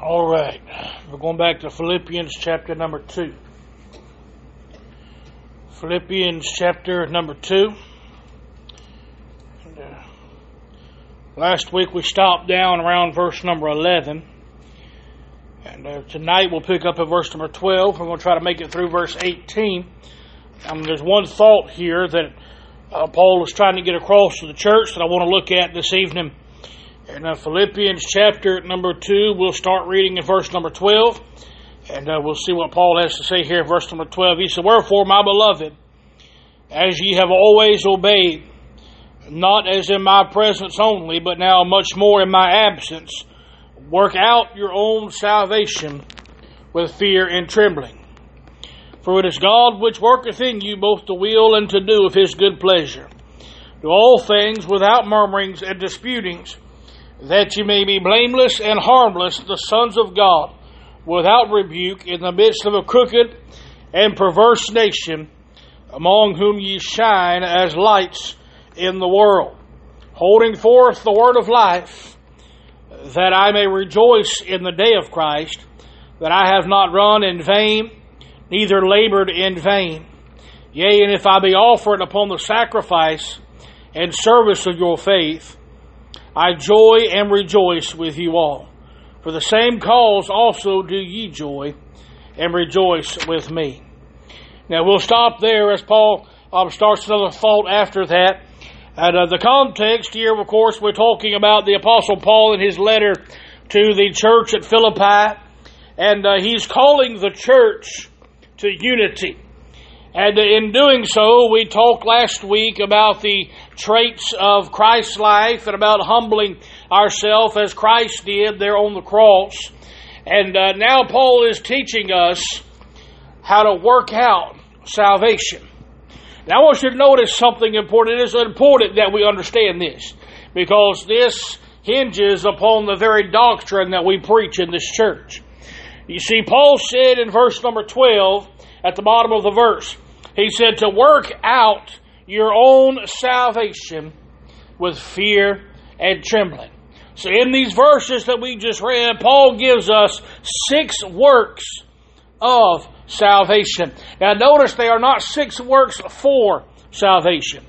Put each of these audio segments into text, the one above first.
All right. We're going back to Philippians chapter number 2. Philippians chapter number 2. And, uh, last week we stopped down around verse number 11. And uh, tonight we'll pick up at verse number 12. We're going to try to make it through verse 18. Um, there's one thought here that uh, Paul is trying to get across to the church that I want to look at this evening. In uh, Philippians chapter number 2, we'll start reading in verse number 12, and uh, we'll see what Paul has to say here in verse number 12. He said, Wherefore, my beloved, as ye have always obeyed, not as in my presence only, but now much more in my absence, work out your own salvation with fear and trembling. For it is God which worketh in you both to will and to do of his good pleasure. Do all things without murmurings and disputings that ye may be blameless and harmless, the sons of God, without rebuke, in the midst of a crooked and perverse nation, among whom ye shine as lights in the world, holding forth the word of life, that I may rejoice in the day of Christ, that I have not run in vain, neither labored in vain. Yea, and if I be offered upon the sacrifice and service of your faith, I joy and rejoice with you all. For the same cause also do ye joy and rejoice with me. Now we'll stop there as Paul um, starts another thought after that. And uh, the context here, of course, we're talking about the Apostle Paul in his letter to the church at Philippi. And uh, he's calling the church to unity. And in doing so, we talked last week about the traits of Christ's life and about humbling ourselves as Christ did there on the cross. And uh, now Paul is teaching us how to work out salvation. Now I want you to notice something important. It is important that we understand this because this hinges upon the very doctrine that we preach in this church. You see, Paul said in verse number 12, at the bottom of the verse. He said to work out your own salvation with fear and trembling. So in these verses that we just read, Paul gives us six works of salvation. Now notice they are not six works for salvation.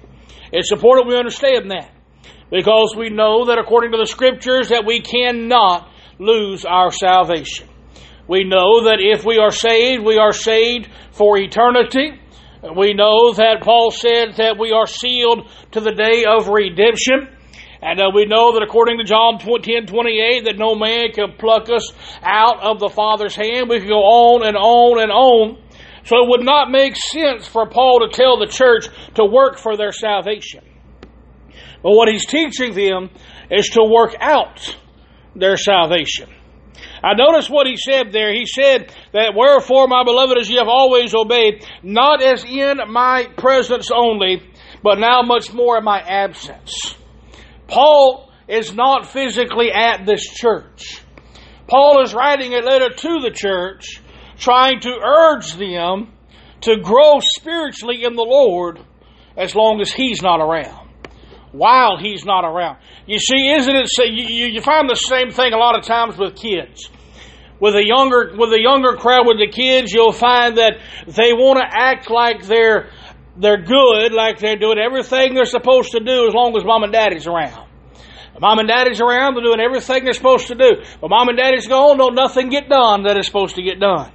It's important we understand that because we know that according to the scriptures that we cannot lose our salvation. We know that if we are saved, we are saved for eternity. We know that Paul said that we are sealed to the day of redemption. And uh, we know that according to John 10 28, that no man can pluck us out of the Father's hand. We can go on and on and on. So it would not make sense for Paul to tell the church to work for their salvation. But what he's teaching them is to work out their salvation. I notice what he said there. He said that wherefore, my beloved, as ye have always obeyed, not as in my presence only, but now much more in my absence. Paul is not physically at this church. Paul is writing a letter to the church, trying to urge them to grow spiritually in the Lord as long as he's not around while he's not around. You see, isn't it? You, you find the same thing a lot of times with kids. With a younger with a younger crowd with the kids, you'll find that they want to act like they're they're good, like they're doing everything they're supposed to do as long as mom and daddy's around. Mom and daddy's around, they're doing everything they're supposed to do. But mom and daddy's gone, don't nothing get done that is supposed to get done.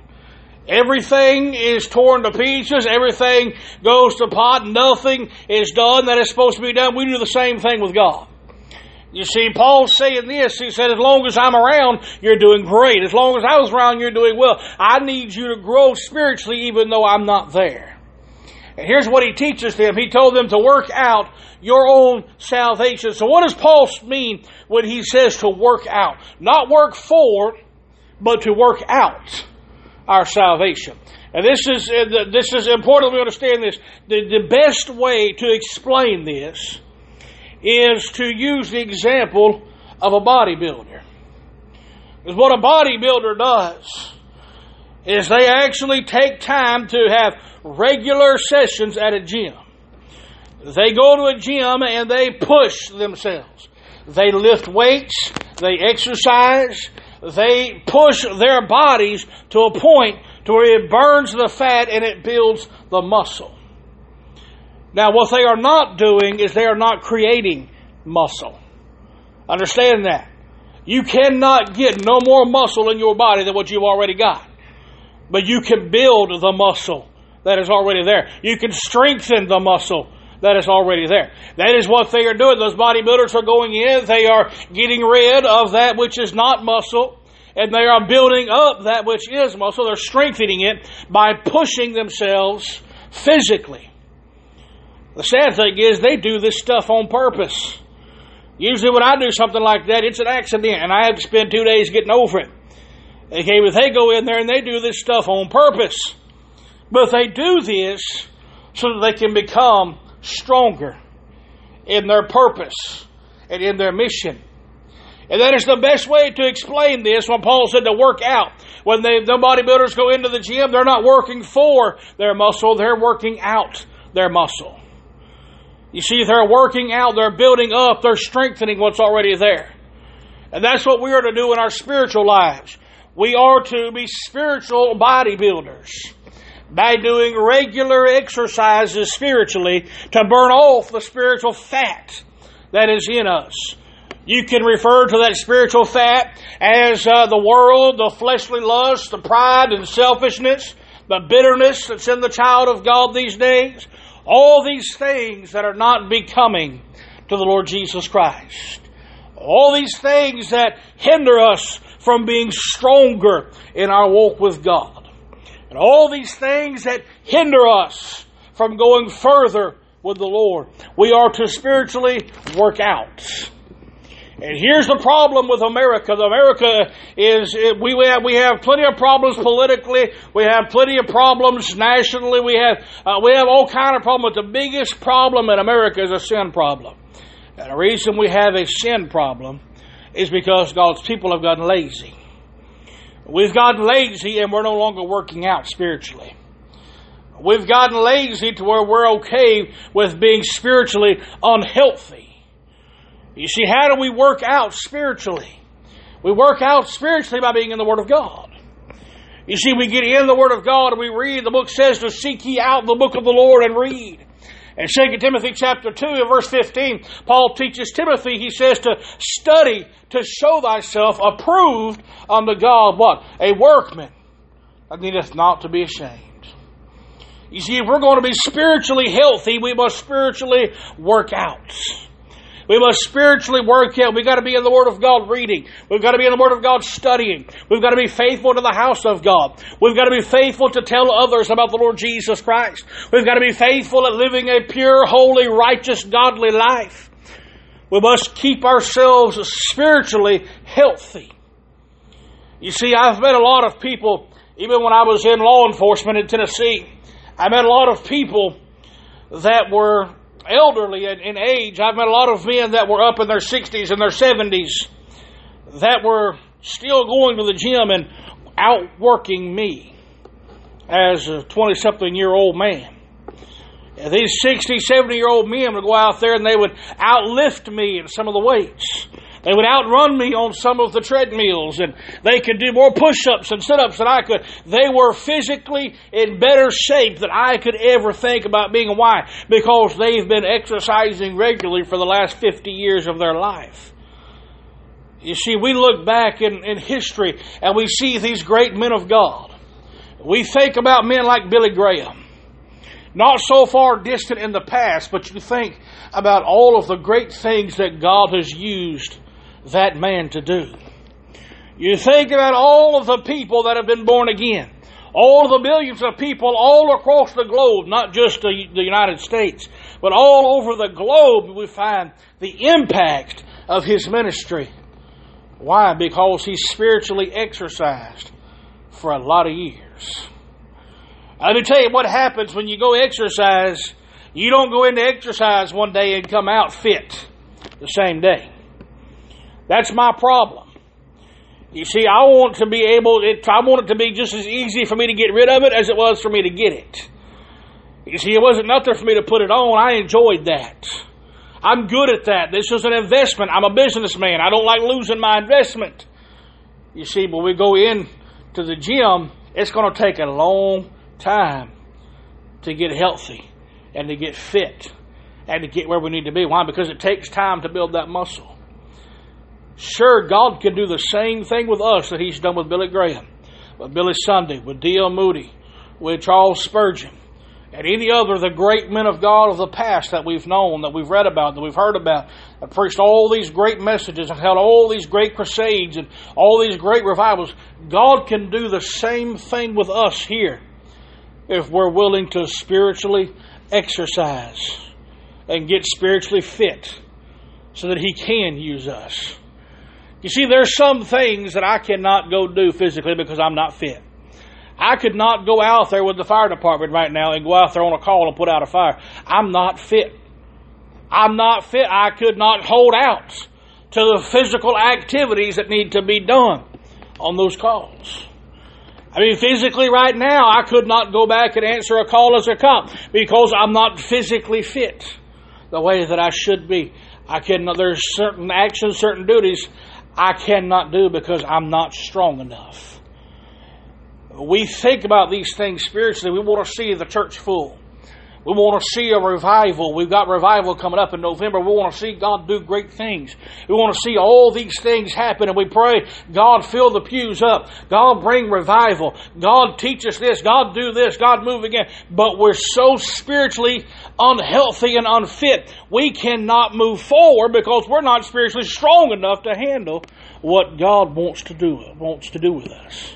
Everything is torn to pieces. Everything goes to pot. Nothing is done that is supposed to be done. We do the same thing with God. You see, Paul's saying this. He said, as long as I'm around, you're doing great. As long as I was around, you're doing well. I need you to grow spiritually even though I'm not there. And here's what he teaches them. He told them to work out your own salvation. So what does Paul mean when he says to work out? Not work for, but to work out our salvation. And this is, uh, this is important we understand this. The, the best way to explain this is to use the example of a bodybuilder. Because what a bodybuilder does is they actually take time to have regular sessions at a gym. They go to a gym and they push themselves. They lift weights, they exercise, they push their bodies to a point to where it burns the fat and it builds the muscle. Now, what they are not doing is they are not creating muscle. Understand that. You cannot get no more muscle in your body than what you've already got. But you can build the muscle that is already there. You can strengthen the muscle that is already there. That is what they are doing. Those bodybuilders are going in, they are getting rid of that which is not muscle, and they are building up that which is muscle. They're strengthening it by pushing themselves physically. The sad thing is, they do this stuff on purpose. Usually, when I do something like that, it's an accident, and I have to spend two days getting over it. Okay, but they go in there and they do this stuff on purpose. But they do this so that they can become stronger in their purpose and in their mission. And that is the best way to explain this when Paul said to work out. When they, the bodybuilders go into the gym, they're not working for their muscle, they're working out their muscle. You see, they're working out, they're building up, they're strengthening what's already there. And that's what we are to do in our spiritual lives. We are to be spiritual bodybuilders by doing regular exercises spiritually to burn off the spiritual fat that is in us. You can refer to that spiritual fat as uh, the world, the fleshly lust, the pride and selfishness, the bitterness that's in the child of God these days. All these things that are not becoming to the Lord Jesus Christ. All these things that hinder us from being stronger in our walk with God. And all these things that hinder us from going further with the Lord. We are to spiritually work out. And here's the problem with America. America is we have we have plenty of problems politically. We have plenty of problems nationally. We have uh, we have all kind of problems. But the biggest problem in America is a sin problem. And the reason we have a sin problem is because God's people have gotten lazy. We've gotten lazy and we're no longer working out spiritually. We've gotten lazy to where we're okay with being spiritually unhealthy. You see, how do we work out spiritually? We work out spiritually by being in the Word of God. You see, we get in the Word of God and we read. The book says to seek ye out the book of the Lord and read. In 2 Timothy chapter 2 and verse 15, Paul teaches Timothy, he says to study to show thyself approved unto God, what? A workman that needeth not to be ashamed. You see, if we're going to be spiritually healthy, we must spiritually work out. We must spiritually work out. We've got to be in the Word of God reading. We've got to be in the Word of God studying. We've got to be faithful to the house of God. We've got to be faithful to tell others about the Lord Jesus Christ. We've got to be faithful at living a pure, holy, righteous, godly life. We must keep ourselves spiritually healthy. You see, I've met a lot of people, even when I was in law enforcement in Tennessee, I met a lot of people that were elderly in, in age. I've met a lot of men that were up in their 60s and their 70s that were still going to the gym and outworking me as a 20 something year old man. And these 60, 70 year old men would go out there and they would outlift me in some of the weights. They would outrun me on some of the treadmills and they could do more push ups and sit ups than I could. They were physically in better shape than I could ever think about being. Why? Because they've been exercising regularly for the last 50 years of their life. You see, we look back in, in history and we see these great men of God. We think about men like Billy Graham. Not so far distant in the past, but you think about all of the great things that God has used that man to do. You think about all of the people that have been born again, all of the millions of people all across the globe, not just the, the United States, but all over the globe, we find the impact of his ministry. Why? Because he's spiritually exercised for a lot of years. Let me tell you what happens when you go exercise. You don't go into exercise one day and come out fit the same day. That's my problem. You see, I want to be able, it, I want it to be just as easy for me to get rid of it as it was for me to get it. You see, it wasn't nothing for me to put it on. I enjoyed that. I'm good at that. This is an investment. I'm a businessman. I don't like losing my investment. You see, when we go in to the gym, it's going to take a long time to get healthy and to get fit and to get where we need to be. Why? Because it takes time to build that muscle. Sure, God can do the same thing with us that He's done with Billy Graham, with Billy Sunday, with D.L. Moody, with Charles Spurgeon, and any other of the great men of God of the past that we've known, that we've read about, that we've heard about, that preached all these great messages and held all these great crusades and all these great revivals. God can do the same thing with us here if we're willing to spiritually exercise and get spiritually fit so that He can use us. You see, there's some things that I cannot go do physically because I'm not fit. I could not go out there with the fire department right now and go out there on a call and put out a fire. I'm not fit. I'm not fit. I could not hold out to the physical activities that need to be done on those calls. I mean, physically right now, I could not go back and answer a call as a cop because I'm not physically fit the way that I should be. I cannot, there's certain actions, certain duties I cannot do because I'm not strong enough we think about these things spiritually, we want to see the church full. We want to see a revival. We've got revival coming up in November. We want to see God do great things. We want to see all these things happen, and we pray, God, fill the pews up. God, bring revival. God, teach us this. God, do this. God, move again. But we're so spiritually unhealthy and unfit, we cannot move forward because we're not spiritually strong enough to handle what God wants to do, wants to do with us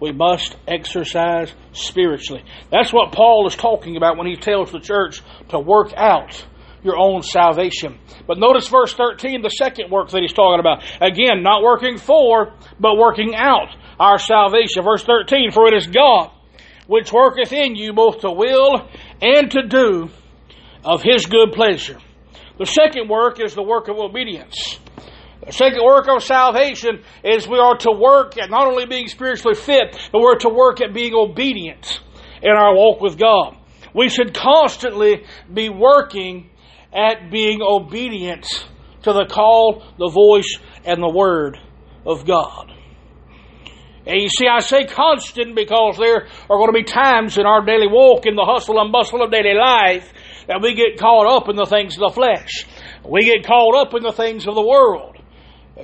we must exercise spiritually. That's what Paul is talking about when he tells the church to work out your own salvation. But notice verse 13, the second work that he's talking about. Again, not working for, but working out our salvation. Verse 13, for it is God which worketh in you both to will and to do of his good pleasure. The second work is the work of obedience. The second work of salvation is we are to work at not only being spiritually fit, but we're to work at being obedient in our walk with God. We should constantly be working at being obedient to the call, the voice, and the word of God. And you see, I say constant because there are going to be times in our daily walk, in the hustle and bustle of daily life, that we get caught up in the things of the flesh. We get caught up in the things of the world.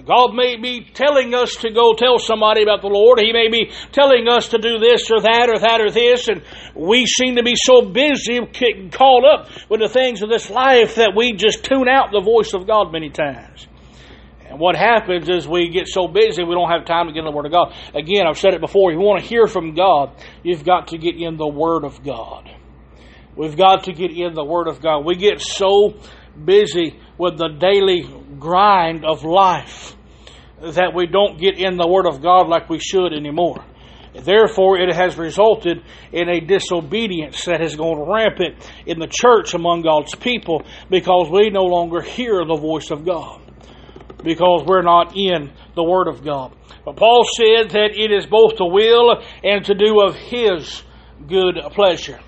God may be telling us to go tell somebody about the Lord. He may be telling us to do this or that or that or this, and we seem to be so busy getting caught up with the things of this life that we just tune out the voice of God many times. And what happens is we get so busy we don't have time to get in the Word of God. Again, I've said it before, if you want to hear from God, you've got to get in the Word of God. We've got to get in the Word of God. We get so busy with the daily grind of life that we don't get in the Word of God like we should anymore. Therefore, it has resulted in a disobedience that has gone rampant in the church among God's people because we no longer hear the voice of God because we're not in the Word of God. But Paul said that it is both to will and to do of His good pleasure.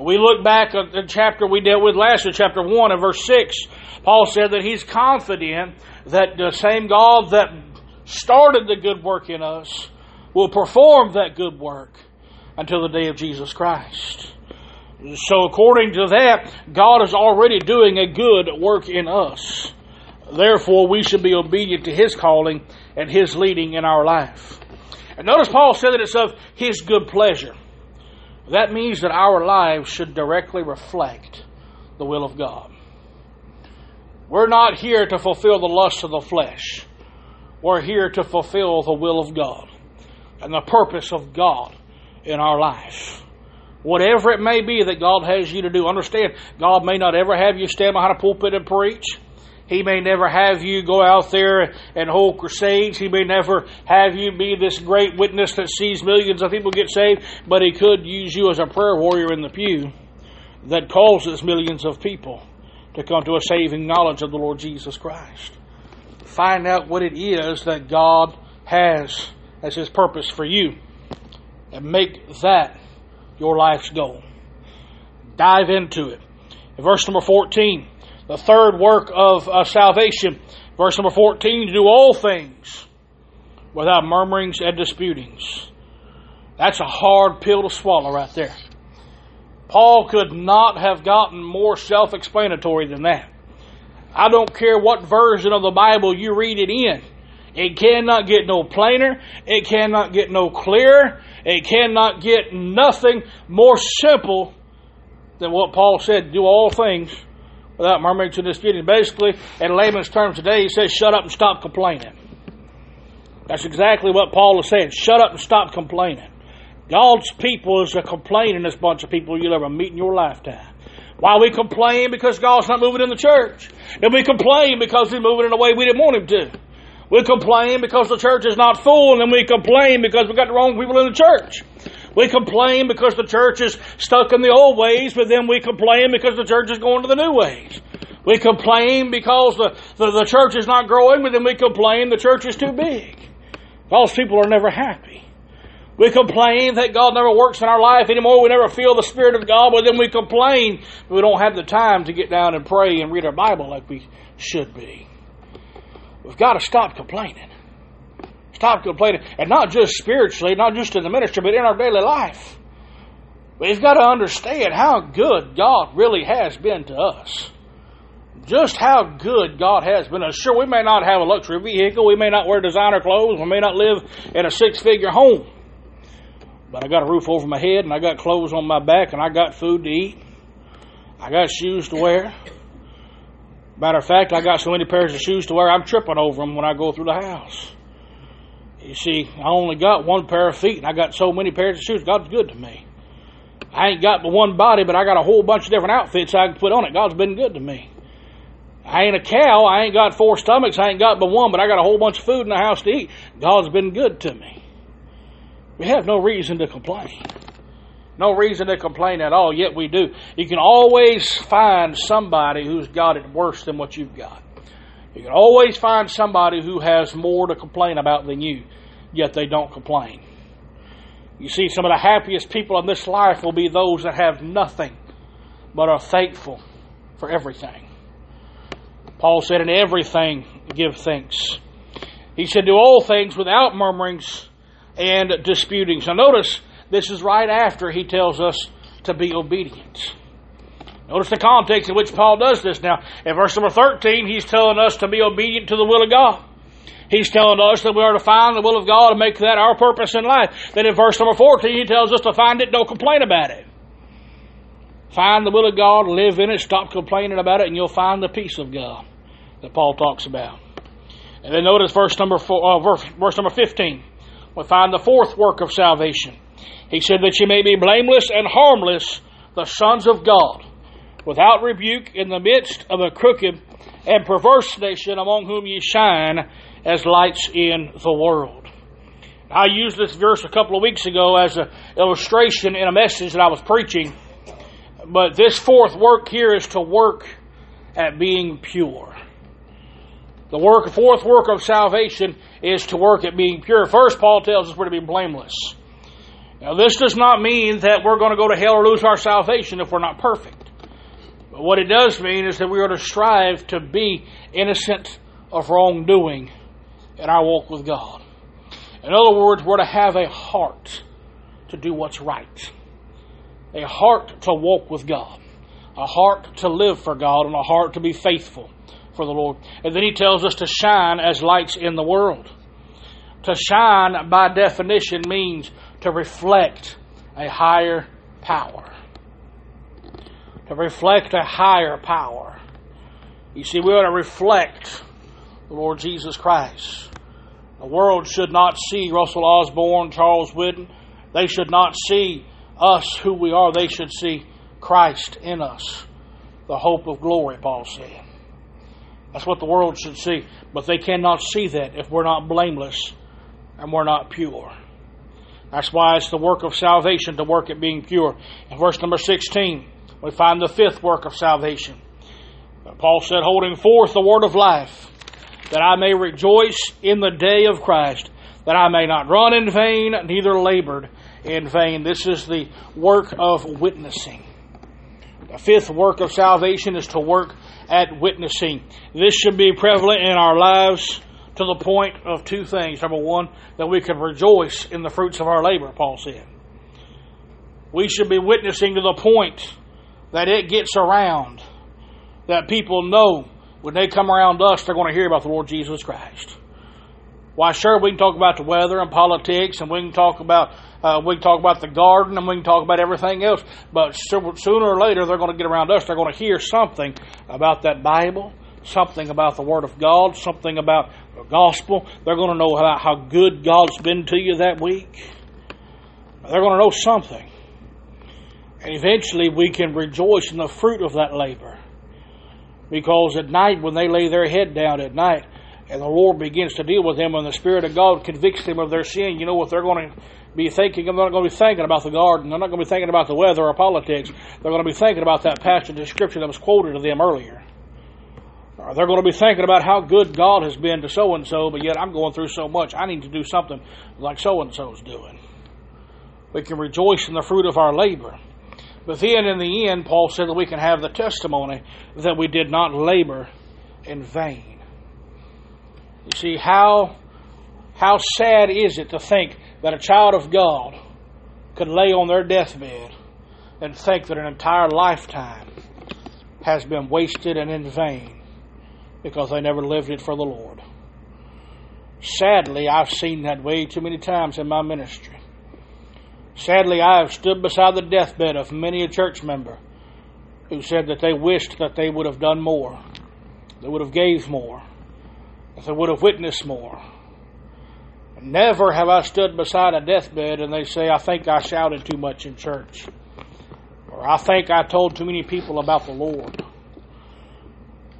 We look back at the chapter we dealt with last year, chapter 1 and verse 6. Paul said that he's confident that the same God that started the good work in us will perform that good work until the day of Jesus Christ. So, according to that, God is already doing a good work in us. Therefore, we should be obedient to His calling and His leading in our life. And notice Paul said that it's of His good pleasure. That means that our lives should directly reflect the will of God. We're not here to fulfill the lusts of the flesh. We're here to fulfill the will of God and the purpose of God in our life. Whatever it may be that God has you to do, understand God may not ever have you stand behind a pulpit and preach. He may never have you go out there and hold crusades. He may never have you be this great witness that sees millions of people get saved, but He could use you as a prayer warrior in the pew that causes millions of people to come to a saving knowledge of the Lord Jesus Christ. Find out what it is that God has as His purpose for you and make that your life's goal. Dive into it. Verse number 14, the third work of uh, salvation, verse number 14, to do all things without murmurings and disputings. That's a hard pill to swallow right there. Paul could not have gotten more self explanatory than that. I don't care what version of the Bible you read it in. It cannot get no plainer. It cannot get no clearer. It cannot get nothing more simple than what Paul said do all things without murmuring and disputing. Basically, in layman's terms today, he says, shut up and stop complaining. That's exactly what Paul is saying. Shut up and stop complaining. God's people is a complainingest bunch of people you'll ever meet in your lifetime. Why we complain? Because God's not moving in the church. And we complain because He's moving in a way we didn't want Him to. We complain because the church is not full, and then we complain because we got the wrong people in the church. We complain because the church is stuck in the old ways, but then we complain because the church is going to the new ways. We complain because the, the, the church is not growing, but then we complain the church is too big. Those people are never happy. We complain that God never works in our life anymore. We never feel the Spirit of God, but then we complain we don't have the time to get down and pray and read our Bible like we should be. We've got to stop complaining. Stop complaining. And not just spiritually, not just in the ministry, but in our daily life. We've got to understand how good God really has been to us. Just how good God has been. Sure, we may not have a luxury vehicle, we may not wear designer clothes, we may not live in a six figure home. But I got a roof over my head, and I got clothes on my back, and I got food to eat. I got shoes to wear. Matter of fact, I got so many pairs of shoes to wear, I'm tripping over them when I go through the house. You see, I only got one pair of feet, and I got so many pairs of shoes. God's good to me. I ain't got but one body, but I got a whole bunch of different outfits I can put on it. God's been good to me. I ain't a cow. I ain't got four stomachs. I ain't got but one, but I got a whole bunch of food in the house to eat. God's been good to me. We have no reason to complain. No reason to complain at all, yet we do. You can always find somebody who's got it worse than what you've got. You can always find somebody who has more to complain about than you, yet they don't complain. You see, some of the happiest people in this life will be those that have nothing but are thankful for everything. Paul said, In everything give thanks. He said, Do all things without murmurings and disputings. Now, notice this is right after he tells us to be obedient. Notice the context in which Paul does this. Now, in verse number 13, he's telling us to be obedient to the will of God. He's telling us that we are to find the will of God and make that our purpose in life. Then in verse number 14, he tells us to find it, don't complain about it. Find the will of God, live in it, stop complaining about it, and you'll find the peace of God that Paul talks about. And then notice verse number four, uh, verse, verse number 15. We find the fourth work of salvation. He said that you may be blameless and harmless, the sons of God, without rebuke in the midst of a crooked and perverse nation among whom ye shine as lights in the world. I used this verse a couple of weeks ago as an illustration in a message that I was preaching. But this fourth work here is to work at being pure. The work, fourth work of salvation is to work at being pure. First, Paul tells us we're to be blameless. Now, this does not mean that we're going to go to hell or lose our salvation if we're not perfect. But what it does mean is that we are to strive to be innocent of wrongdoing in our walk with God. In other words, we're to have a heart to do what's right, a heart to walk with God, a heart to live for God, and a heart to be faithful for the Lord. And then he tells us to shine as lights in the world. To shine, by definition, means to reflect a higher power. To reflect a higher power. You see, we ought to reflect the Lord Jesus Christ. The world should not see Russell Osborne, Charles Whitten. They should not see us who we are. They should see Christ in us, the hope of glory, Paul said. That's what the world should see. But they cannot see that if we're not blameless and we're not pure. That's why it's the work of salvation to work at being pure. In verse number 16, we find the fifth work of salvation. Paul said, holding forth the word of life, that I may rejoice in the day of Christ, that I may not run in vain, neither labored in vain. This is the work of witnessing. The fifth work of salvation is to work at witnessing. This should be prevalent in our lives to the point of two things. Number one, that we can rejoice in the fruits of our labor, Paul said. We should be witnessing to the point that it gets around, that people know when they come around us, they're going to hear about the Lord Jesus Christ. Why, sure, we can talk about the weather and politics, and we can talk about uh, we can talk about the garden, and we can talk about everything else. But sooner or later, they're going to get around us. They're going to hear something about that Bible, something about the Word of God, something about the gospel. They're going to know about how good God's been to you that week. They're going to know something. And eventually we can rejoice in the fruit of that labor. Because at night, when they lay their head down at night, and the Lord begins to deal with them, and the Spirit of God convicts them of their sin, you know what they're going to be thinking? They're not going to be thinking about the garden. They're not going to be thinking about the weather or politics. They're going to be thinking about that passage of Scripture that was quoted to them earlier. They're going to be thinking about how good God has been to so and so, but yet I'm going through so much. I need to do something like so and so's doing. We can rejoice in the fruit of our labor. But then in the end, Paul said that we can have the testimony that we did not labor in vain. You see, how, how sad is it to think that a child of God could lay on their deathbed and think that an entire lifetime has been wasted and in vain because they never lived it for the Lord. Sadly, I've seen that way too many times in my ministry. Sadly, I have stood beside the deathbed of many a church member who said that they wished that they would have done more, they would have gave more, that they would have witnessed more. Never have I stood beside a deathbed and they say, I think I shouted too much in church. Or I think I told too many people about the Lord.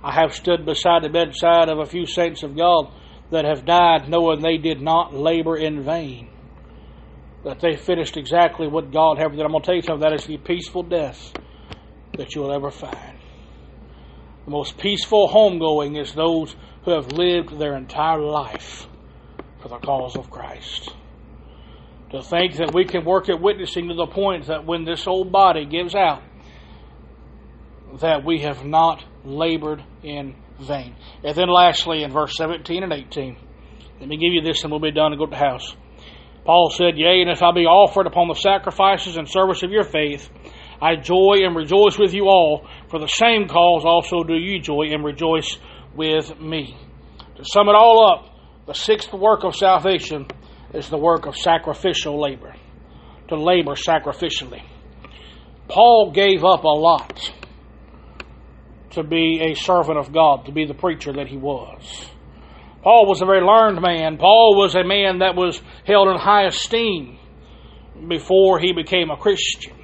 I have stood beside the bedside of a few saints of God that have died knowing they did not labor in vain that they finished exactly what God had them. I'm going to tell you something. That is the peaceful death that you will ever find. The most peaceful homegoing is those who have lived their entire life for the cause of Christ. To think that we can work at witnessing to the point that when this old body gives out, that we have not labored in vain. And then lastly, in verse 17 and 18, let me give you this and we'll be done and go to the house. Paul said, Yea, and if I be offered upon the sacrifices and service of your faith, I joy and rejoice with you all. For the same cause also do you joy and rejoice with me. To sum it all up, the sixth work of salvation is the work of sacrificial labor. To labor sacrificially. Paul gave up a lot to be a servant of God, to be the preacher that he was. Paul was a very learned man. Paul was a man that was held in high esteem before he became a Christian.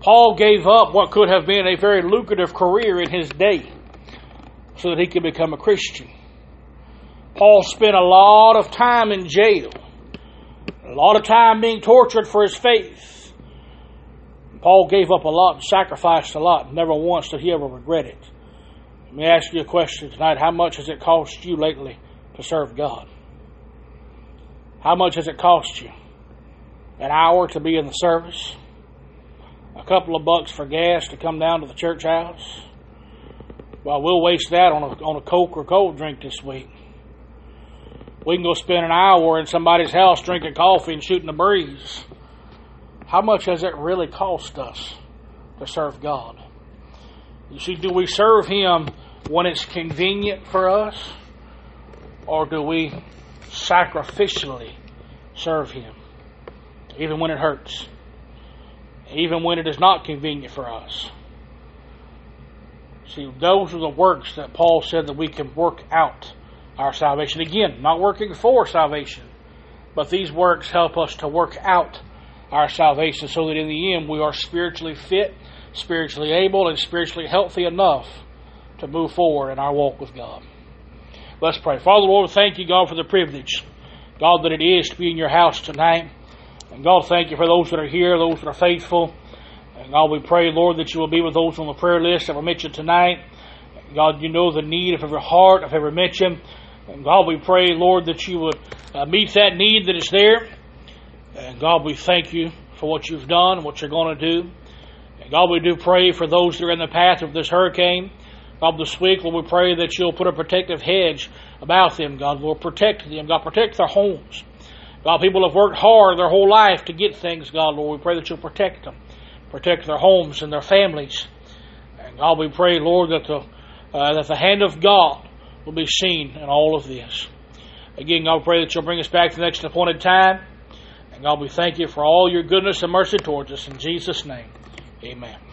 Paul gave up what could have been a very lucrative career in his day so that he could become a Christian. Paul spent a lot of time in jail, a lot of time being tortured for his faith. Paul gave up a lot and sacrificed a lot. Never once did he ever regret it. Let me ask you a question tonight. How much has it cost you lately to serve God? How much has it cost you? An hour to be in the service? A couple of bucks for gas to come down to the church house? Well, we'll waste that on a, on a Coke or cold drink this week. We can go spend an hour in somebody's house drinking coffee and shooting a breeze. How much has it really cost us to serve God? You see, do we serve Him when it's convenient for us? Or do we sacrificially serve Him? Even when it hurts. Even when it is not convenient for us. See, those are the works that Paul said that we can work out our salvation. Again, not working for salvation, but these works help us to work out our salvation so that in the end we are spiritually fit spiritually able and spiritually healthy enough to move forward in our walk with God. Let's pray. Father, Lord, thank you, God, for the privilege, God, that it is to be in your house tonight. And God, thank you for those that are here, those that are faithful. And God, we pray, Lord, that you will be with those on the prayer list that were mentioned tonight. God, you know the need of every heart, of every mention. And God, we pray, Lord, that you would uh, meet that need that is there. And God, we thank you for what you've done, and what you're going to do. And God, we do pray for those that are in the path of this hurricane. God, this week, Lord, we pray that you'll put a protective hedge about them, God. Lord, protect them. God, protect their homes. God, people have worked hard their whole life to get things, God, Lord. We pray that you'll protect them, protect their homes and their families. And God, we pray, Lord, that the, uh, that the hand of God will be seen in all of this. Again, God, we pray that you'll bring us back to the next appointed time. And God, we thank you for all your goodness and mercy towards us. In Jesus' name, amen.